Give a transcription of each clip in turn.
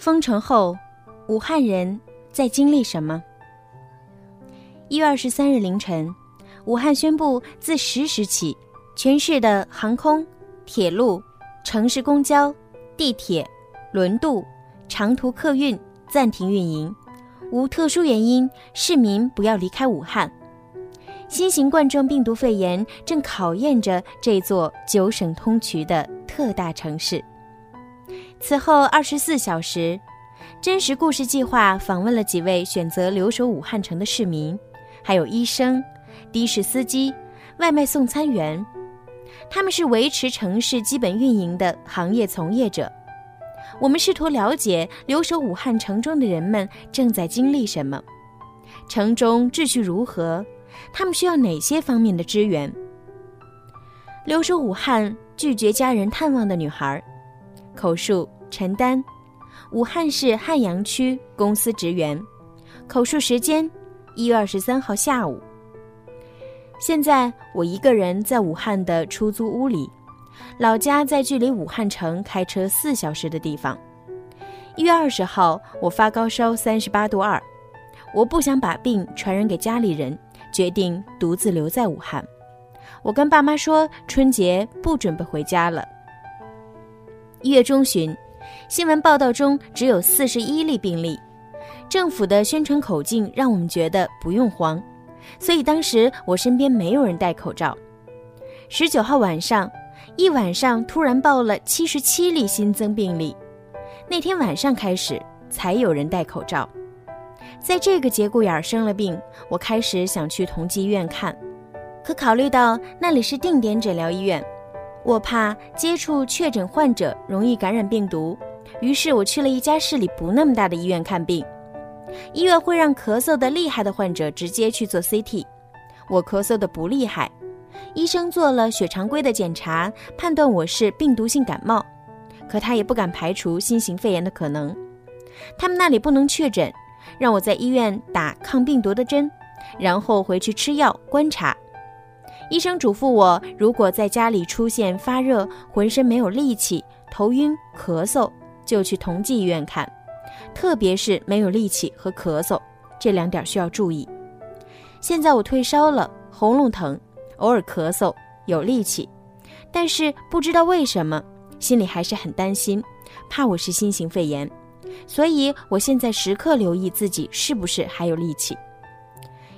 封城后，武汉人在经历什么？一月二十三日凌晨，武汉宣布自十时起，全市的航空、铁路、城市公交、地铁、轮渡、长途客运暂停运营，无特殊原因，市民不要离开武汉。新型冠状病毒肺炎正考验着这座九省通衢的特大城市。此后二十四小时，真实故事计划访问了几位选择留守武汉城的市民，还有医生、的士司机、外卖送餐员，他们是维持城市基本运营的行业从业者。我们试图了解留守武汉城中的人们正在经历什么，城中秩序如何。他们需要哪些方面的支援？留守武汉、拒绝家人探望的女孩，口述陈丹，武汉市汉阳区公司职员，口述时间一月二十三号下午。现在我一个人在武汉的出租屋里，老家在距离武汉城开车四小时的地方。一月二十号，我发高烧三十八度二，我不想把病传染给家里人。决定独自留在武汉。我跟爸妈说，春节不准备回家了。一月中旬，新闻报道中只有四十一例病例，政府的宣传口径让我们觉得不用慌，所以当时我身边没有人戴口罩。十九号晚上，一晚上突然报了七十七例新增病例，那天晚上开始才有人戴口罩。在这个节骨眼儿生了病，我开始想去同济医院看，可考虑到那里是定点诊疗医院，我怕接触确诊患者容易感染病毒，于是我去了一家市里不那么大的医院看病。医院会让咳嗽的厉害的患者直接去做 CT，我咳嗽的不厉害，医生做了血常规的检查，判断我是病毒性感冒，可他也不敢排除新型肺炎的可能，他们那里不能确诊。让我在医院打抗病毒的针，然后回去吃药观察。医生嘱咐我，如果在家里出现发热、浑身没有力气、头晕、咳嗽，就去同济医院看，特别是没有力气和咳嗽这两点需要注意。现在我退烧了，喉咙疼，偶尔咳嗽，有力气，但是不知道为什么，心里还是很担心，怕我是新型肺炎。所以，我现在时刻留意自己是不是还有力气。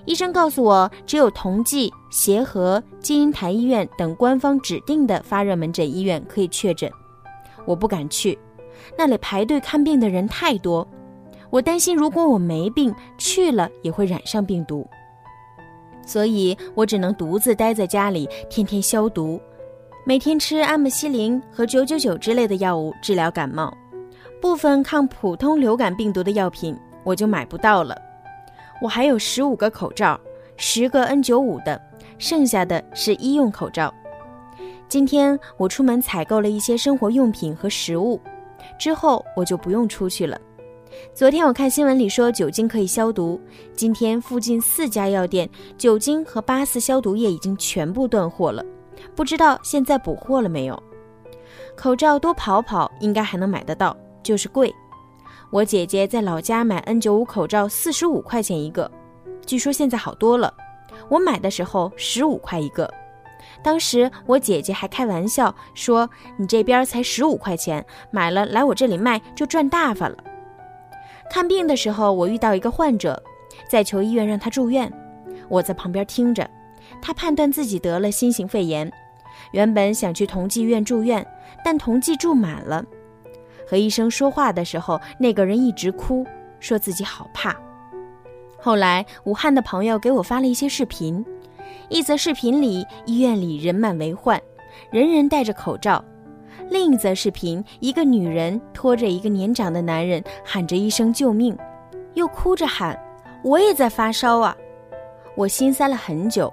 医生告诉我，只有同济、协和、金银潭医院等官方指定的发热门诊医院可以确诊。我不敢去，那里排队看病的人太多。我担心，如果我没病去了，也会染上病毒。所以我只能独自待在家里，天天消毒，每天吃阿莫西林和九九九之类的药物治疗感冒。部分抗普通流感病毒的药品我就买不到了。我还有十五个口罩，十个 N95 的，剩下的是医用口罩。今天我出门采购了一些生活用品和食物，之后我就不用出去了。昨天我看新闻里说酒精可以消毒，今天附近四家药店酒精和八四消毒液已经全部断货了，不知道现在补货了没有。口罩多跑跑，应该还能买得到。就是贵，我姐姐在老家买 N95 口罩四十五块钱一个，据说现在好多了。我买的时候十五块一个，当时我姐姐还开玩笑说：“你这边才十五块钱，买了来我这里卖就赚大发了。”看病的时候，我遇到一个患者，在求医院让他住院，我在旁边听着，他判断自己得了新型肺炎，原本想去同济医院住院，但同济住满了。和医生说话的时候，那个人一直哭，说自己好怕。后来，武汉的朋友给我发了一些视频，一则视频里医院里人满为患，人人戴着口罩；另一则视频，一个女人拖着一个年长的男人，喊着一声救命，又哭着喊：“我也在发烧啊！”我心塞了很久，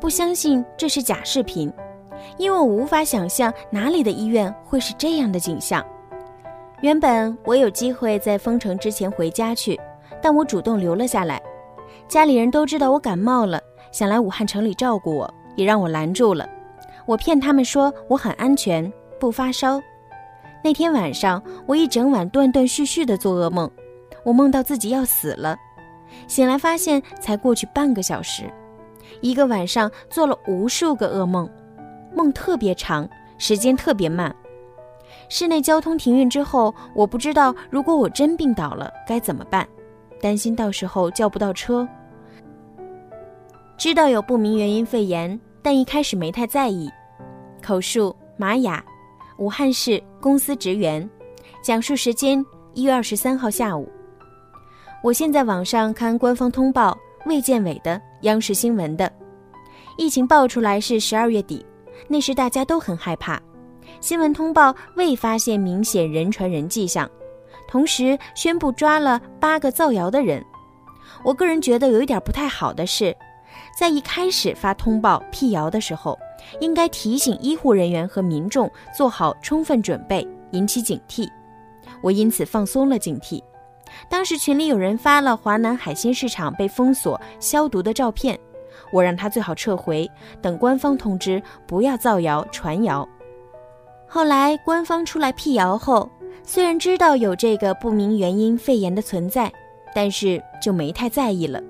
不相信这是假视频，因为我无法想象哪里的医院会是这样的景象。原本我有机会在封城之前回家去，但我主动留了下来。家里人都知道我感冒了，想来武汉城里照顾我，也让我拦住了。我骗他们说我很安全，不发烧。那天晚上，我一整晚断断续续的做噩梦，我梦到自己要死了，醒来发现才过去半个小时，一个晚上做了无数个噩梦，梦特别长，时间特别慢。市内交通停运之后，我不知道如果我真病倒了该怎么办，担心到时候叫不到车。知道有不明原因肺炎，但一开始没太在意。口述：玛雅。武汉市公司职员，讲述时间一月二十三号下午。我现在网上看官方通报，卫健委的、央视新闻的，疫情爆出来是十二月底，那时大家都很害怕。新闻通报未发现明显人传人迹象，同时宣布抓了八个造谣的人。我个人觉得有一点不太好的是，在一开始发通报辟谣的时候。应该提醒医护人员和民众做好充分准备，引起警惕。我因此放松了警惕。当时群里有人发了华南海鲜市场被封锁消毒的照片，我让他最好撤回，等官方通知，不要造谣传谣。后来官方出来辟谣后，虽然知道有这个不明原因肺炎的存在，但是就没太在意了。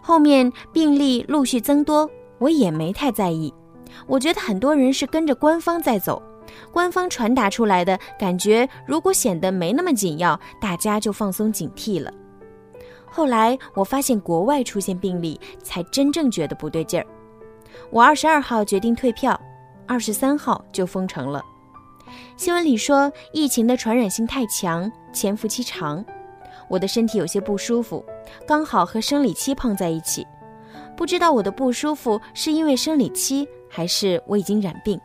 后面病例陆续增多，我也没太在意。我觉得很多人是跟着官方在走，官方传达出来的感觉，如果显得没那么紧要，大家就放松警惕了。后来我发现国外出现病例，才真正觉得不对劲儿。我二十二号决定退票，二十三号就封城了。新闻里说疫情的传染性太强，潜伏期长，我的身体有些不舒服，刚好和生理期碰在一起，不知道我的不舒服是因为生理期。还是我已经染病，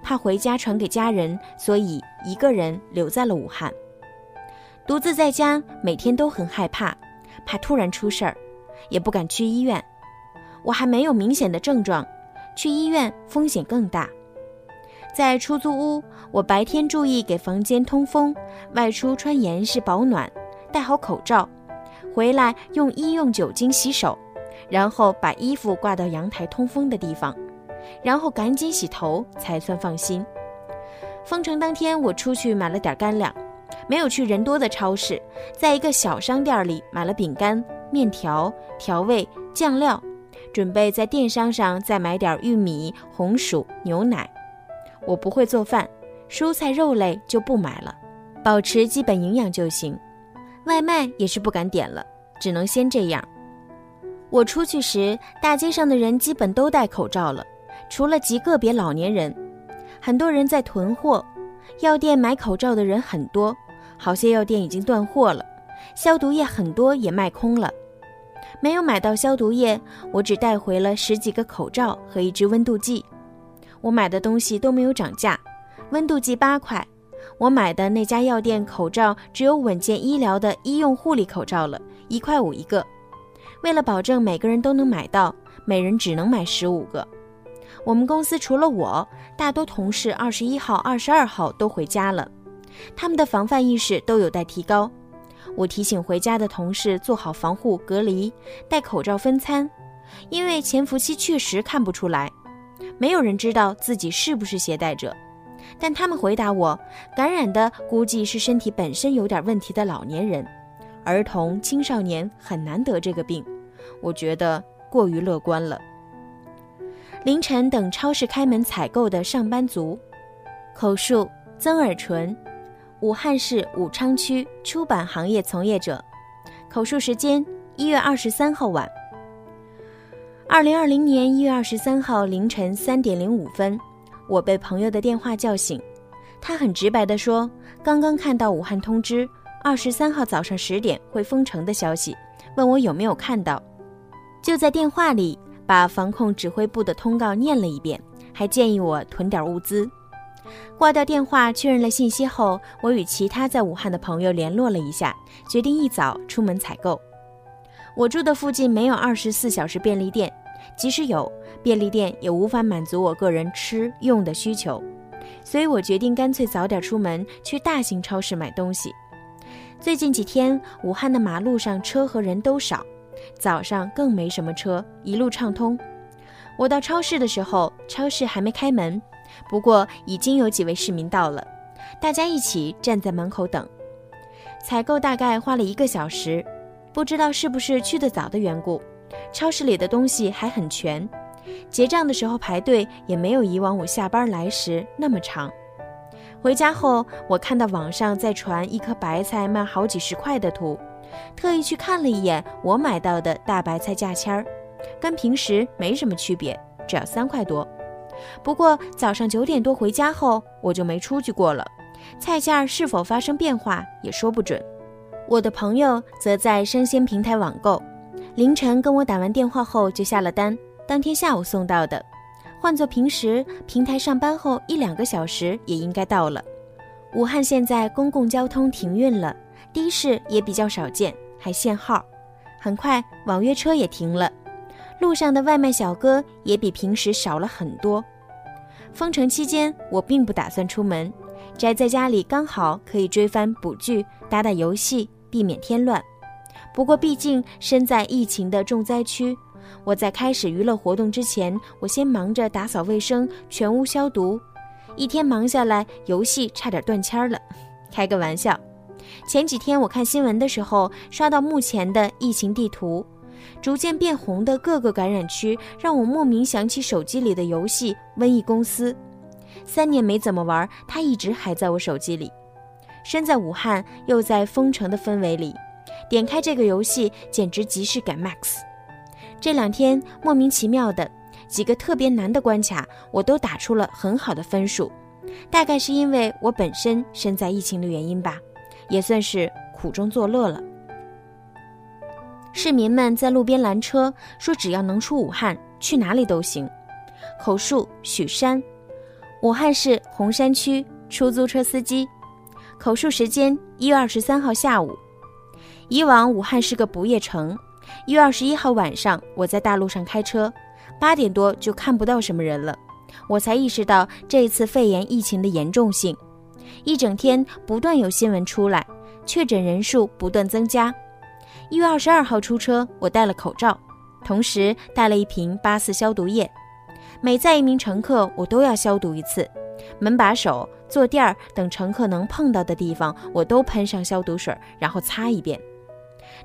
怕回家传给家人，所以一个人留在了武汉，独自在家，每天都很害怕，怕突然出事儿，也不敢去医院。我还没有明显的症状，去医院风险更大。在出租屋，我白天注意给房间通风，外出穿严实保暖，戴好口罩，回来用医用酒精洗手，然后把衣服挂到阳台通风的地方。然后赶紧洗头才算放心。封城当天，我出去买了点干粮，没有去人多的超市，在一个小商店里买了饼干、面条、调味、酱料，准备在电商上再买点玉米、红薯、牛奶。我不会做饭，蔬菜肉类就不买了，保持基本营养就行。外卖也是不敢点了，只能先这样。我出去时，大街上的人基本都戴口罩了。除了极个别老年人，很多人在囤货。药店买口罩的人很多，好些药店已经断货了。消毒液很多也卖空了，没有买到消毒液，我只带回了十几个口罩和一支温度计。我买的东西都没有涨价，温度计八块，我买的那家药店口罩只有稳健医疗的医用护理口罩了，一块五一个。为了保证每个人都能买到，每人只能买十五个。我们公司除了我，大多同事二十一号、二十二号都回家了，他们的防范意识都有待提高。我提醒回家的同事做好防护隔离，戴口罩分餐，因为潜伏期确实看不出来，没有人知道自己是不是携带者。但他们回答我，感染的估计是身体本身有点问题的老年人，儿童、青少年很难得这个病。我觉得过于乐观了。凌晨等超市开门采购的上班族，口述曾尔纯，武汉市武昌区出版行业从业者，口述时间一月二十三号晚。二零二零年一月二十三号凌晨三点零五分，我被朋友的电话叫醒，他很直白地说，刚刚看到武汉通知二十三号早上十点会封城的消息，问我有没有看到，就在电话里。把防控指挥部的通告念了一遍，还建议我囤点物资。挂掉电话确认了信息后，我与其他在武汉的朋友联络了一下，决定一早出门采购。我住的附近没有二十四小时便利店，即使有便利店，也无法满足我个人吃用的需求，所以我决定干脆早点出门去大型超市买东西。最近几天，武汉的马路上车和人都少。早上更没什么车，一路畅通。我到超市的时候，超市还没开门，不过已经有几位市民到了。大家一起站在门口等。采购大概花了一个小时，不知道是不是去得早的缘故，超市里的东西还很全。结账的时候排队也没有以往我下班来时那么长。回家后，我看到网上在传一颗白菜卖好几十块的图，特意去看了一眼我买到的大白菜价签儿，跟平时没什么区别，只要三块多。不过早上九点多回家后，我就没出去过了。菜价是否发生变化也说不准。我的朋友则在生鲜平台网购，凌晨跟我打完电话后就下了单，当天下午送到的。换做平时，平台上班后一两个小时也应该到了。武汉现在公共交通停运了，的士也比较少见，还限号。很快网约车也停了，路上的外卖小哥也比平时少了很多。封城期间，我并不打算出门，宅在家里刚好可以追番补剧、打打游戏，避免添乱。不过毕竟身在疫情的重灾区。我在开始娱乐活动之前，我先忙着打扫卫生、全屋消毒。一天忙下来，游戏差点断签了。开个玩笑。前几天我看新闻的时候，刷到目前的疫情地图，逐渐变红的各个感染区，让我莫名想起手机里的游戏《瘟疫公司》。三年没怎么玩，它一直还在我手机里。身在武汉，又在封城的氛围里，点开这个游戏，简直即视感 max。这两天莫名其妙的几个特别难的关卡，我都打出了很好的分数，大概是因为我本身身在疫情的原因吧，也算是苦中作乐了。市民们在路边拦车，说只要能出武汉，去哪里都行。口述：许山，武汉市洪山区出租车司机。口述时间：一月二十三号下午。以往武汉是个不夜城。一月二十一号晚上，我在大路上开车，八点多就看不到什么人了，我才意识到这次肺炎疫情的严重性。一整天不断有新闻出来，确诊人数不断增加。一月二十二号出车，我戴了口罩，同时带了一瓶八四消毒液，每载一名乘客，我都要消毒一次，门把手、坐垫儿等乘客能碰到的地方，我都喷上消毒水，然后擦一遍。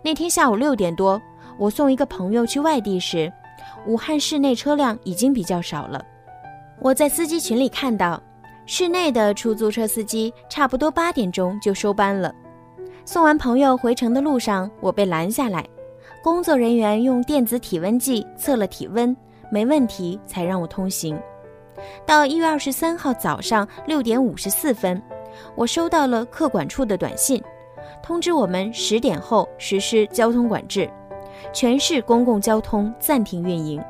那天下午六点多。我送一个朋友去外地时，武汉市内车辆已经比较少了。我在司机群里看到，市内的出租车司机差不多八点钟就收班了。送完朋友回城的路上，我被拦下来，工作人员用电子体温计测了体温，没问题，才让我通行。到一月二十三号早上六点五十四分，我收到了客管处的短信，通知我们十点后实施交通管制。全市公共交通暂停运营，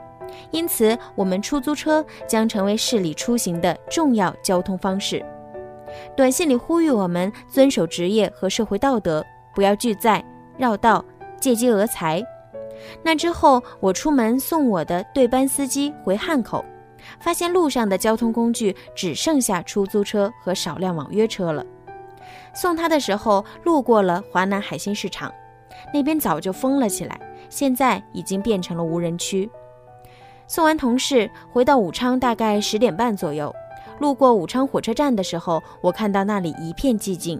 因此我们出租车将成为市里出行的重要交通方式。短信里呼吁我们遵守职业和社会道德，不要拒载、绕道、借机讹财。那之后，我出门送我的对班司机回汉口，发现路上的交通工具只剩下出租车和少量网约车了。送他的时候，路过了华南海鲜市场，那边早就封了起来。现在已经变成了无人区。送完同事回到武昌，大概十点半左右，路过武昌火车站的时候，我看到那里一片寂静，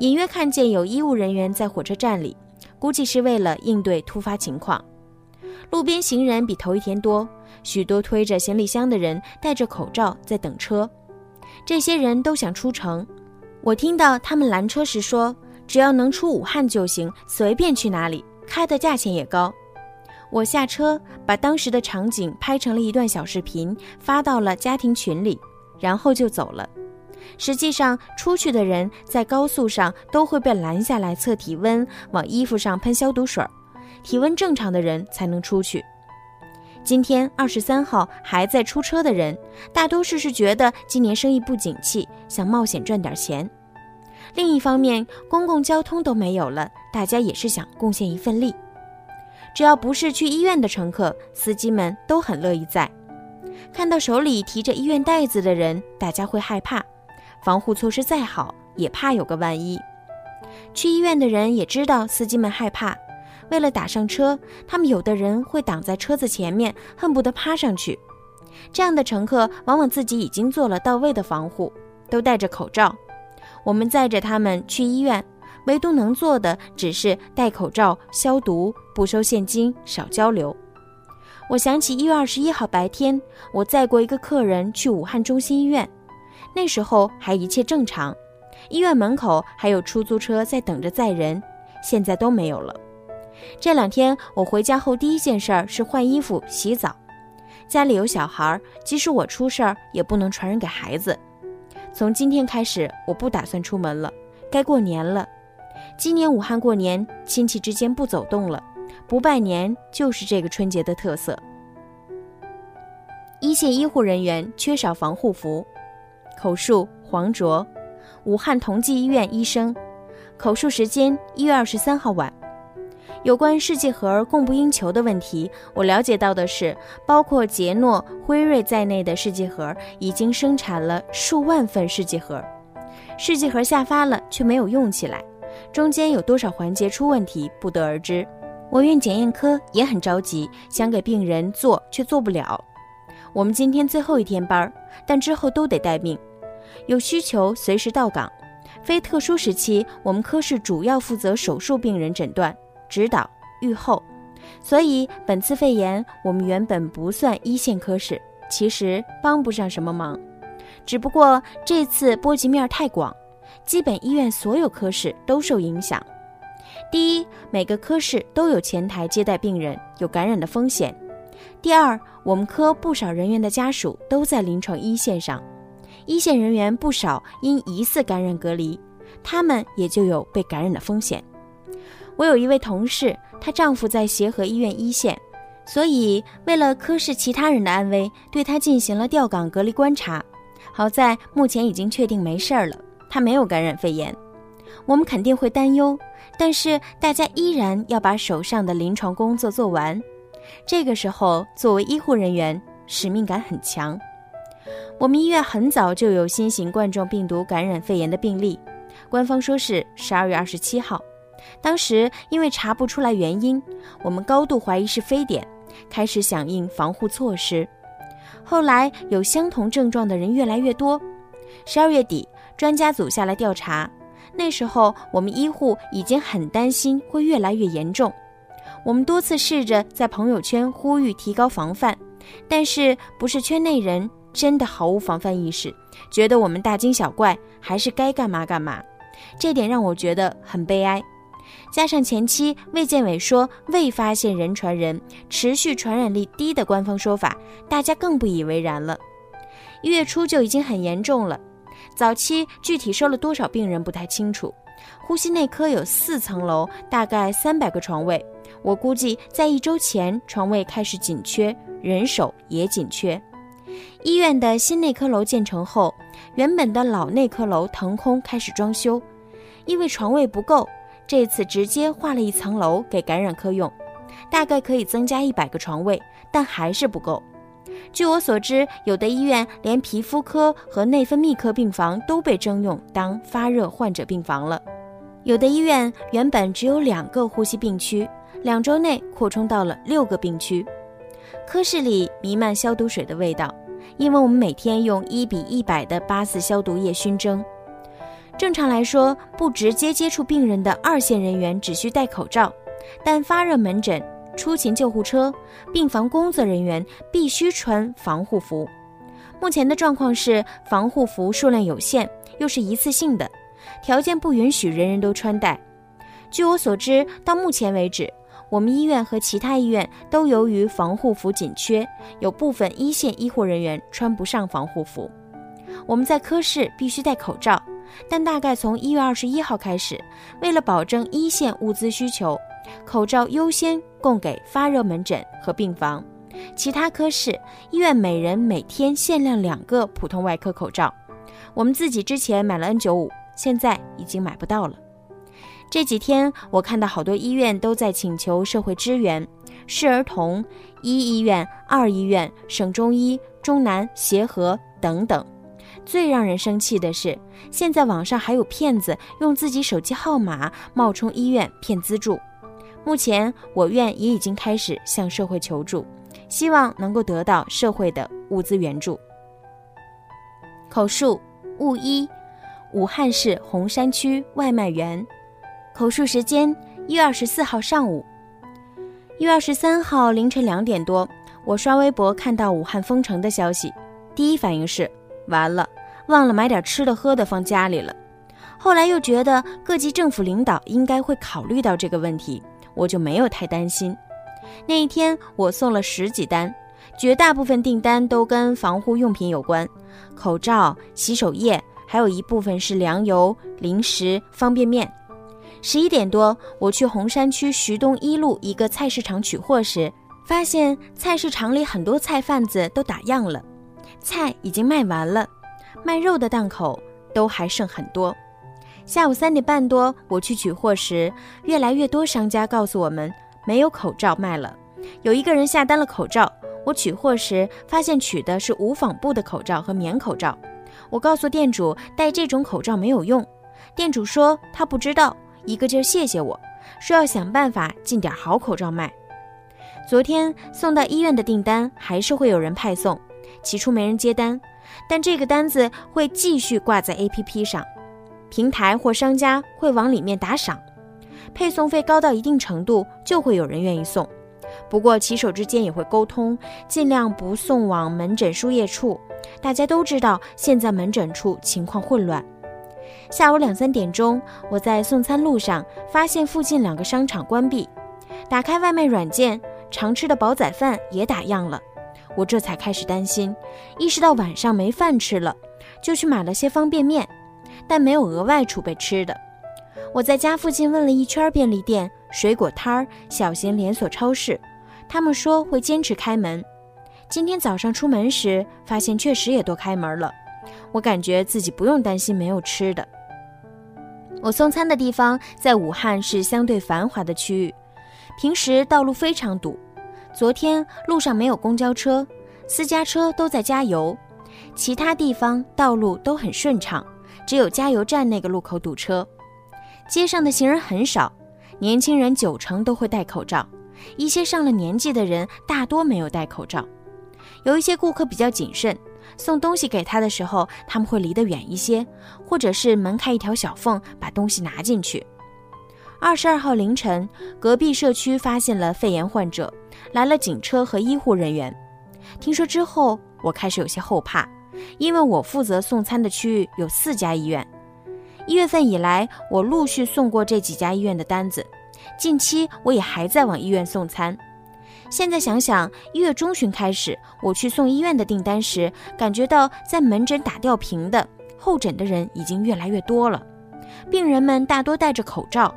隐约看见有医务人员在火车站里，估计是为了应对突发情况。路边行人比头一天多，许多推着行李箱的人戴着口罩在等车，这些人都想出城。我听到他们拦车时说：“只要能出武汉就行，随便去哪里。”开的价钱也高，我下车把当时的场景拍成了一段小视频，发到了家庭群里，然后就走了。实际上，出去的人在高速上都会被拦下来测体温，往衣服上喷消毒水，体温正常的人才能出去。今天二十三号还在出车的人，大多数是觉得今年生意不景气，想冒险赚点钱。另一方面，公共交通都没有了，大家也是想贡献一份力。只要不是去医院的乘客，司机们都很乐意在。看到手里提着医院袋子的人，大家会害怕。防护措施再好，也怕有个万一。去医院的人也知道司机们害怕，为了打上车，他们有的人会挡在车子前面，恨不得趴上去。这样的乘客往往自己已经做了到位的防护，都戴着口罩。我们载着他们去医院，唯独能做的只是戴口罩、消毒、不收现金、少交流。我想起一月二十一号白天，我载过一个客人去武汉中心医院，那时候还一切正常，医院门口还有出租车在等着载人，现在都没有了。这两天我回家后第一件事儿是换衣服、洗澡。家里有小孩，即使我出事儿，也不能传染给孩子。从今天开始，我不打算出门了。该过年了，今年武汉过年，亲戚之间不走动了，不拜年就是这个春节的特色。一线医护人员缺少防护服。口述：黄卓，武汉同济医院医生。口述时间：一月二十三号晚。有关试剂盒供不应求的问题，我了解到的是，包括捷诺、辉瑞在内的试剂盒已经生产了数万份试剂盒，试剂盒下发了却没有用起来，中间有多少环节出问题不得而知。我院检验科也很着急，想给病人做却做不了。我们今天最后一天班，但之后都得待命，有需求随时到岗。非特殊时期，我们科室主要负责手术病人诊断。指导预后，所以本次肺炎我们原本不算一线科室，其实帮不上什么忙。只不过这次波及面太广，基本医院所有科室都受影响。第一，每个科室都有前台接待病人，有感染的风险；第二，我们科不少人员的家属都在临床一线上，一线人员不少因疑似感染隔离，他们也就有被感染的风险。我有一位同事，她丈夫在协和医院一线，所以为了科室其他人的安危，对她进行了调岗隔离观察。好在目前已经确定没事儿了，她没有感染肺炎。我们肯定会担忧，但是大家依然要把手上的临床工作做完。这个时候，作为医护人员，使命感很强。我们医院很早就有新型冠状病毒感染肺炎的病例，官方说是十二月二十七号。当时因为查不出来原因，我们高度怀疑是非典，开始响应防护措施。后来有相同症状的人越来越多。十二月底，专家组下来调查，那时候我们医护已经很担心会越来越严重。我们多次试着在朋友圈呼吁提高防范，但是不是圈内人真的毫无防范意识，觉得我们大惊小怪，还是该干嘛干嘛。这点让我觉得很悲哀。加上前期卫健委说未发现人传人、持续传染力低的官方说法，大家更不以为然了。一月初就已经很严重了，早期具体收了多少病人不太清楚。呼吸内科有四层楼，大概三百个床位，我估计在一周前床位开始紧缺，人手也紧缺。医院的新内科楼建成后，原本的老内科楼腾空开始装修，因为床位不够。这次直接划了一层楼给感染科用，大概可以增加一百个床位，但还是不够。据我所知，有的医院连皮肤科和内分泌科病房都被征用当发热患者病房了。有的医院原本只有两个呼吸病区，两周内扩充到了六个病区。科室里弥漫消毒水的味道，因为我们每天用一比一百的八四消毒液熏蒸。正常来说，不直接接触病人的二线人员只需戴口罩，但发热门诊、出勤救护车、病房工作人员必须穿防护服。目前的状况是，防护服数量有限，又是一次性的，条件不允许人人都穿戴。据我所知，到目前为止，我们医院和其他医院都由于防护服紧缺，有部分一线医护人员穿不上防护服。我们在科室必须戴口罩。但大概从一月二十一号开始，为了保证一线物资需求，口罩优先供给发热门诊和病房，其他科室医院每人每天限量两个普通外科口罩。我们自己之前买了 N 九五，现在已经买不到了。这几天我看到好多医院都在请求社会支援，市儿童一医院、二医院、省中医、中南协和等等。最让人生气的是，现在网上还有骗子用自己手机号码冒充医院骗资助。目前我院也已经开始向社会求助，希望能够得到社会的物资援助。口述：物一，武汉市洪山区外卖员。口述时间：一月二十四号上午。一月二十三号凌晨两点多，我刷微博看到武汉封城的消息，第一反应是完了，忘了买点吃的喝的放家里了。后来又觉得各级政府领导应该会考虑到这个问题，我就没有太担心。那一天我送了十几单，绝大部分订单都跟防护用品有关，口罩、洗手液，还有一部分是粮油、零食、方便面。十一点多，我去洪山区徐东一路一个菜市场取货时，发现菜市场里很多菜贩子都打烊了，菜已经卖完了，卖肉的档口都还剩很多。下午三点半多，我去取货时，越来越多商家告诉我们没有口罩卖了。有一个人下单了口罩，我取货时发现取的是无纺布的口罩和棉口罩。我告诉店主戴这种口罩没有用，店主说他不知道。一个劲儿谢谢我，说要想办法进点好口罩卖。昨天送到医院的订单还是会有人派送，起初没人接单，但这个单子会继续挂在 APP 上，平台或商家会往里面打赏，配送费高到一定程度就会有人愿意送。不过骑手之间也会沟通，尽量不送往门诊输液处。大家都知道现在门诊处情况混乱。下午两三点钟，我在送餐路上发现附近两个商场关闭，打开外卖软件，常吃的煲仔饭也打烊了。我这才开始担心，意识到晚上没饭吃了，就去买了些方便面，但没有额外储备吃的。我在家附近问了一圈便利店、水果摊儿、小型连锁超市，他们说会坚持开门。今天早上出门时，发现确实也都开门了。我感觉自己不用担心没有吃的。我送餐的地方在武汉是相对繁华的区域，平时道路非常堵。昨天路上没有公交车，私家车都在加油，其他地方道路都很顺畅，只有加油站那个路口堵车。街上的行人很少，年轻人九成都会戴口罩，一些上了年纪的人大多没有戴口罩。有一些顾客比较谨慎。送东西给他的时候，他们会离得远一些，或者是门开一条小缝，把东西拿进去。二十二号凌晨，隔壁社区发现了肺炎患者，来了警车和医护人员。听说之后，我开始有些后怕，因为我负责送餐的区域有四家医院。一月份以来，我陆续送过这几家医院的单子，近期我也还在往医院送餐。现在想想，一月中旬开始，我去送医院的订单时，感觉到在门诊打吊瓶的候诊的人已经越来越多了，病人们大多戴着口罩，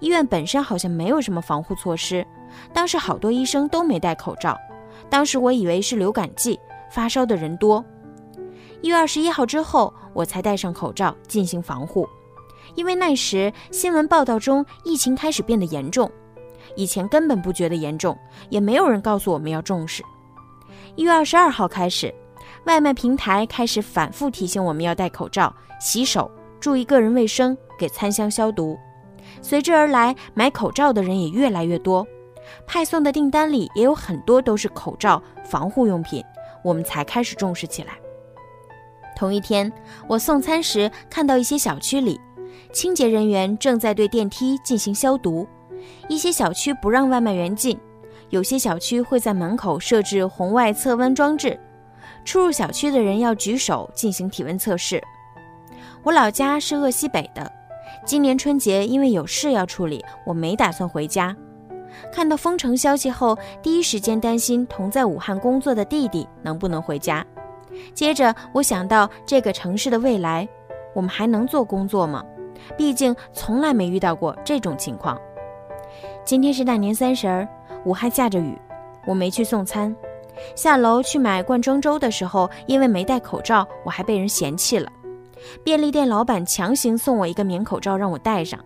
医院本身好像没有什么防护措施，当时好多医生都没戴口罩，当时我以为是流感季，发烧的人多。一月二十一号之后，我才戴上口罩进行防护，因为那时新闻报道中疫情开始变得严重。以前根本不觉得严重，也没有人告诉我们要重视。一月二十二号开始，外卖平台开始反复提醒我们要戴口罩、洗手、注意个人卫生、给餐箱消毒。随之而来，买口罩的人也越来越多，派送的订单里也有很多都是口罩、防护用品，我们才开始重视起来。同一天，我送餐时看到一些小区里，清洁人员正在对电梯进行消毒。一些小区不让外卖员进，有些小区会在门口设置红外测温装置，出入小区的人要举手进行体温测试。我老家是鄂西北的，今年春节因为有事要处理，我没打算回家。看到封城消息后，第一时间担心同在武汉工作的弟弟能不能回家。接着我想到这个城市的未来，我们还能做工作吗？毕竟从来没遇到过这种情况。今天是大年三十儿，武汉下着雨，我没去送餐。下楼去买罐装粥的时候，因为没戴口罩，我还被人嫌弃了。便利店老板强行送我一个棉口罩让我戴上，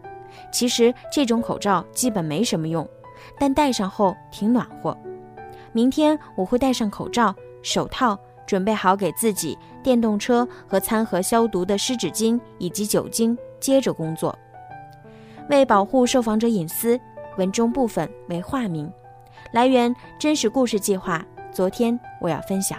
其实这种口罩基本没什么用，但戴上后挺暖和。明天我会戴上口罩、手套，准备好给自己、电动车和餐盒消毒的湿纸巾以及酒精，接着工作。为保护受访者隐私。文中部分为化名，来源真实故事计划。昨天我要分享。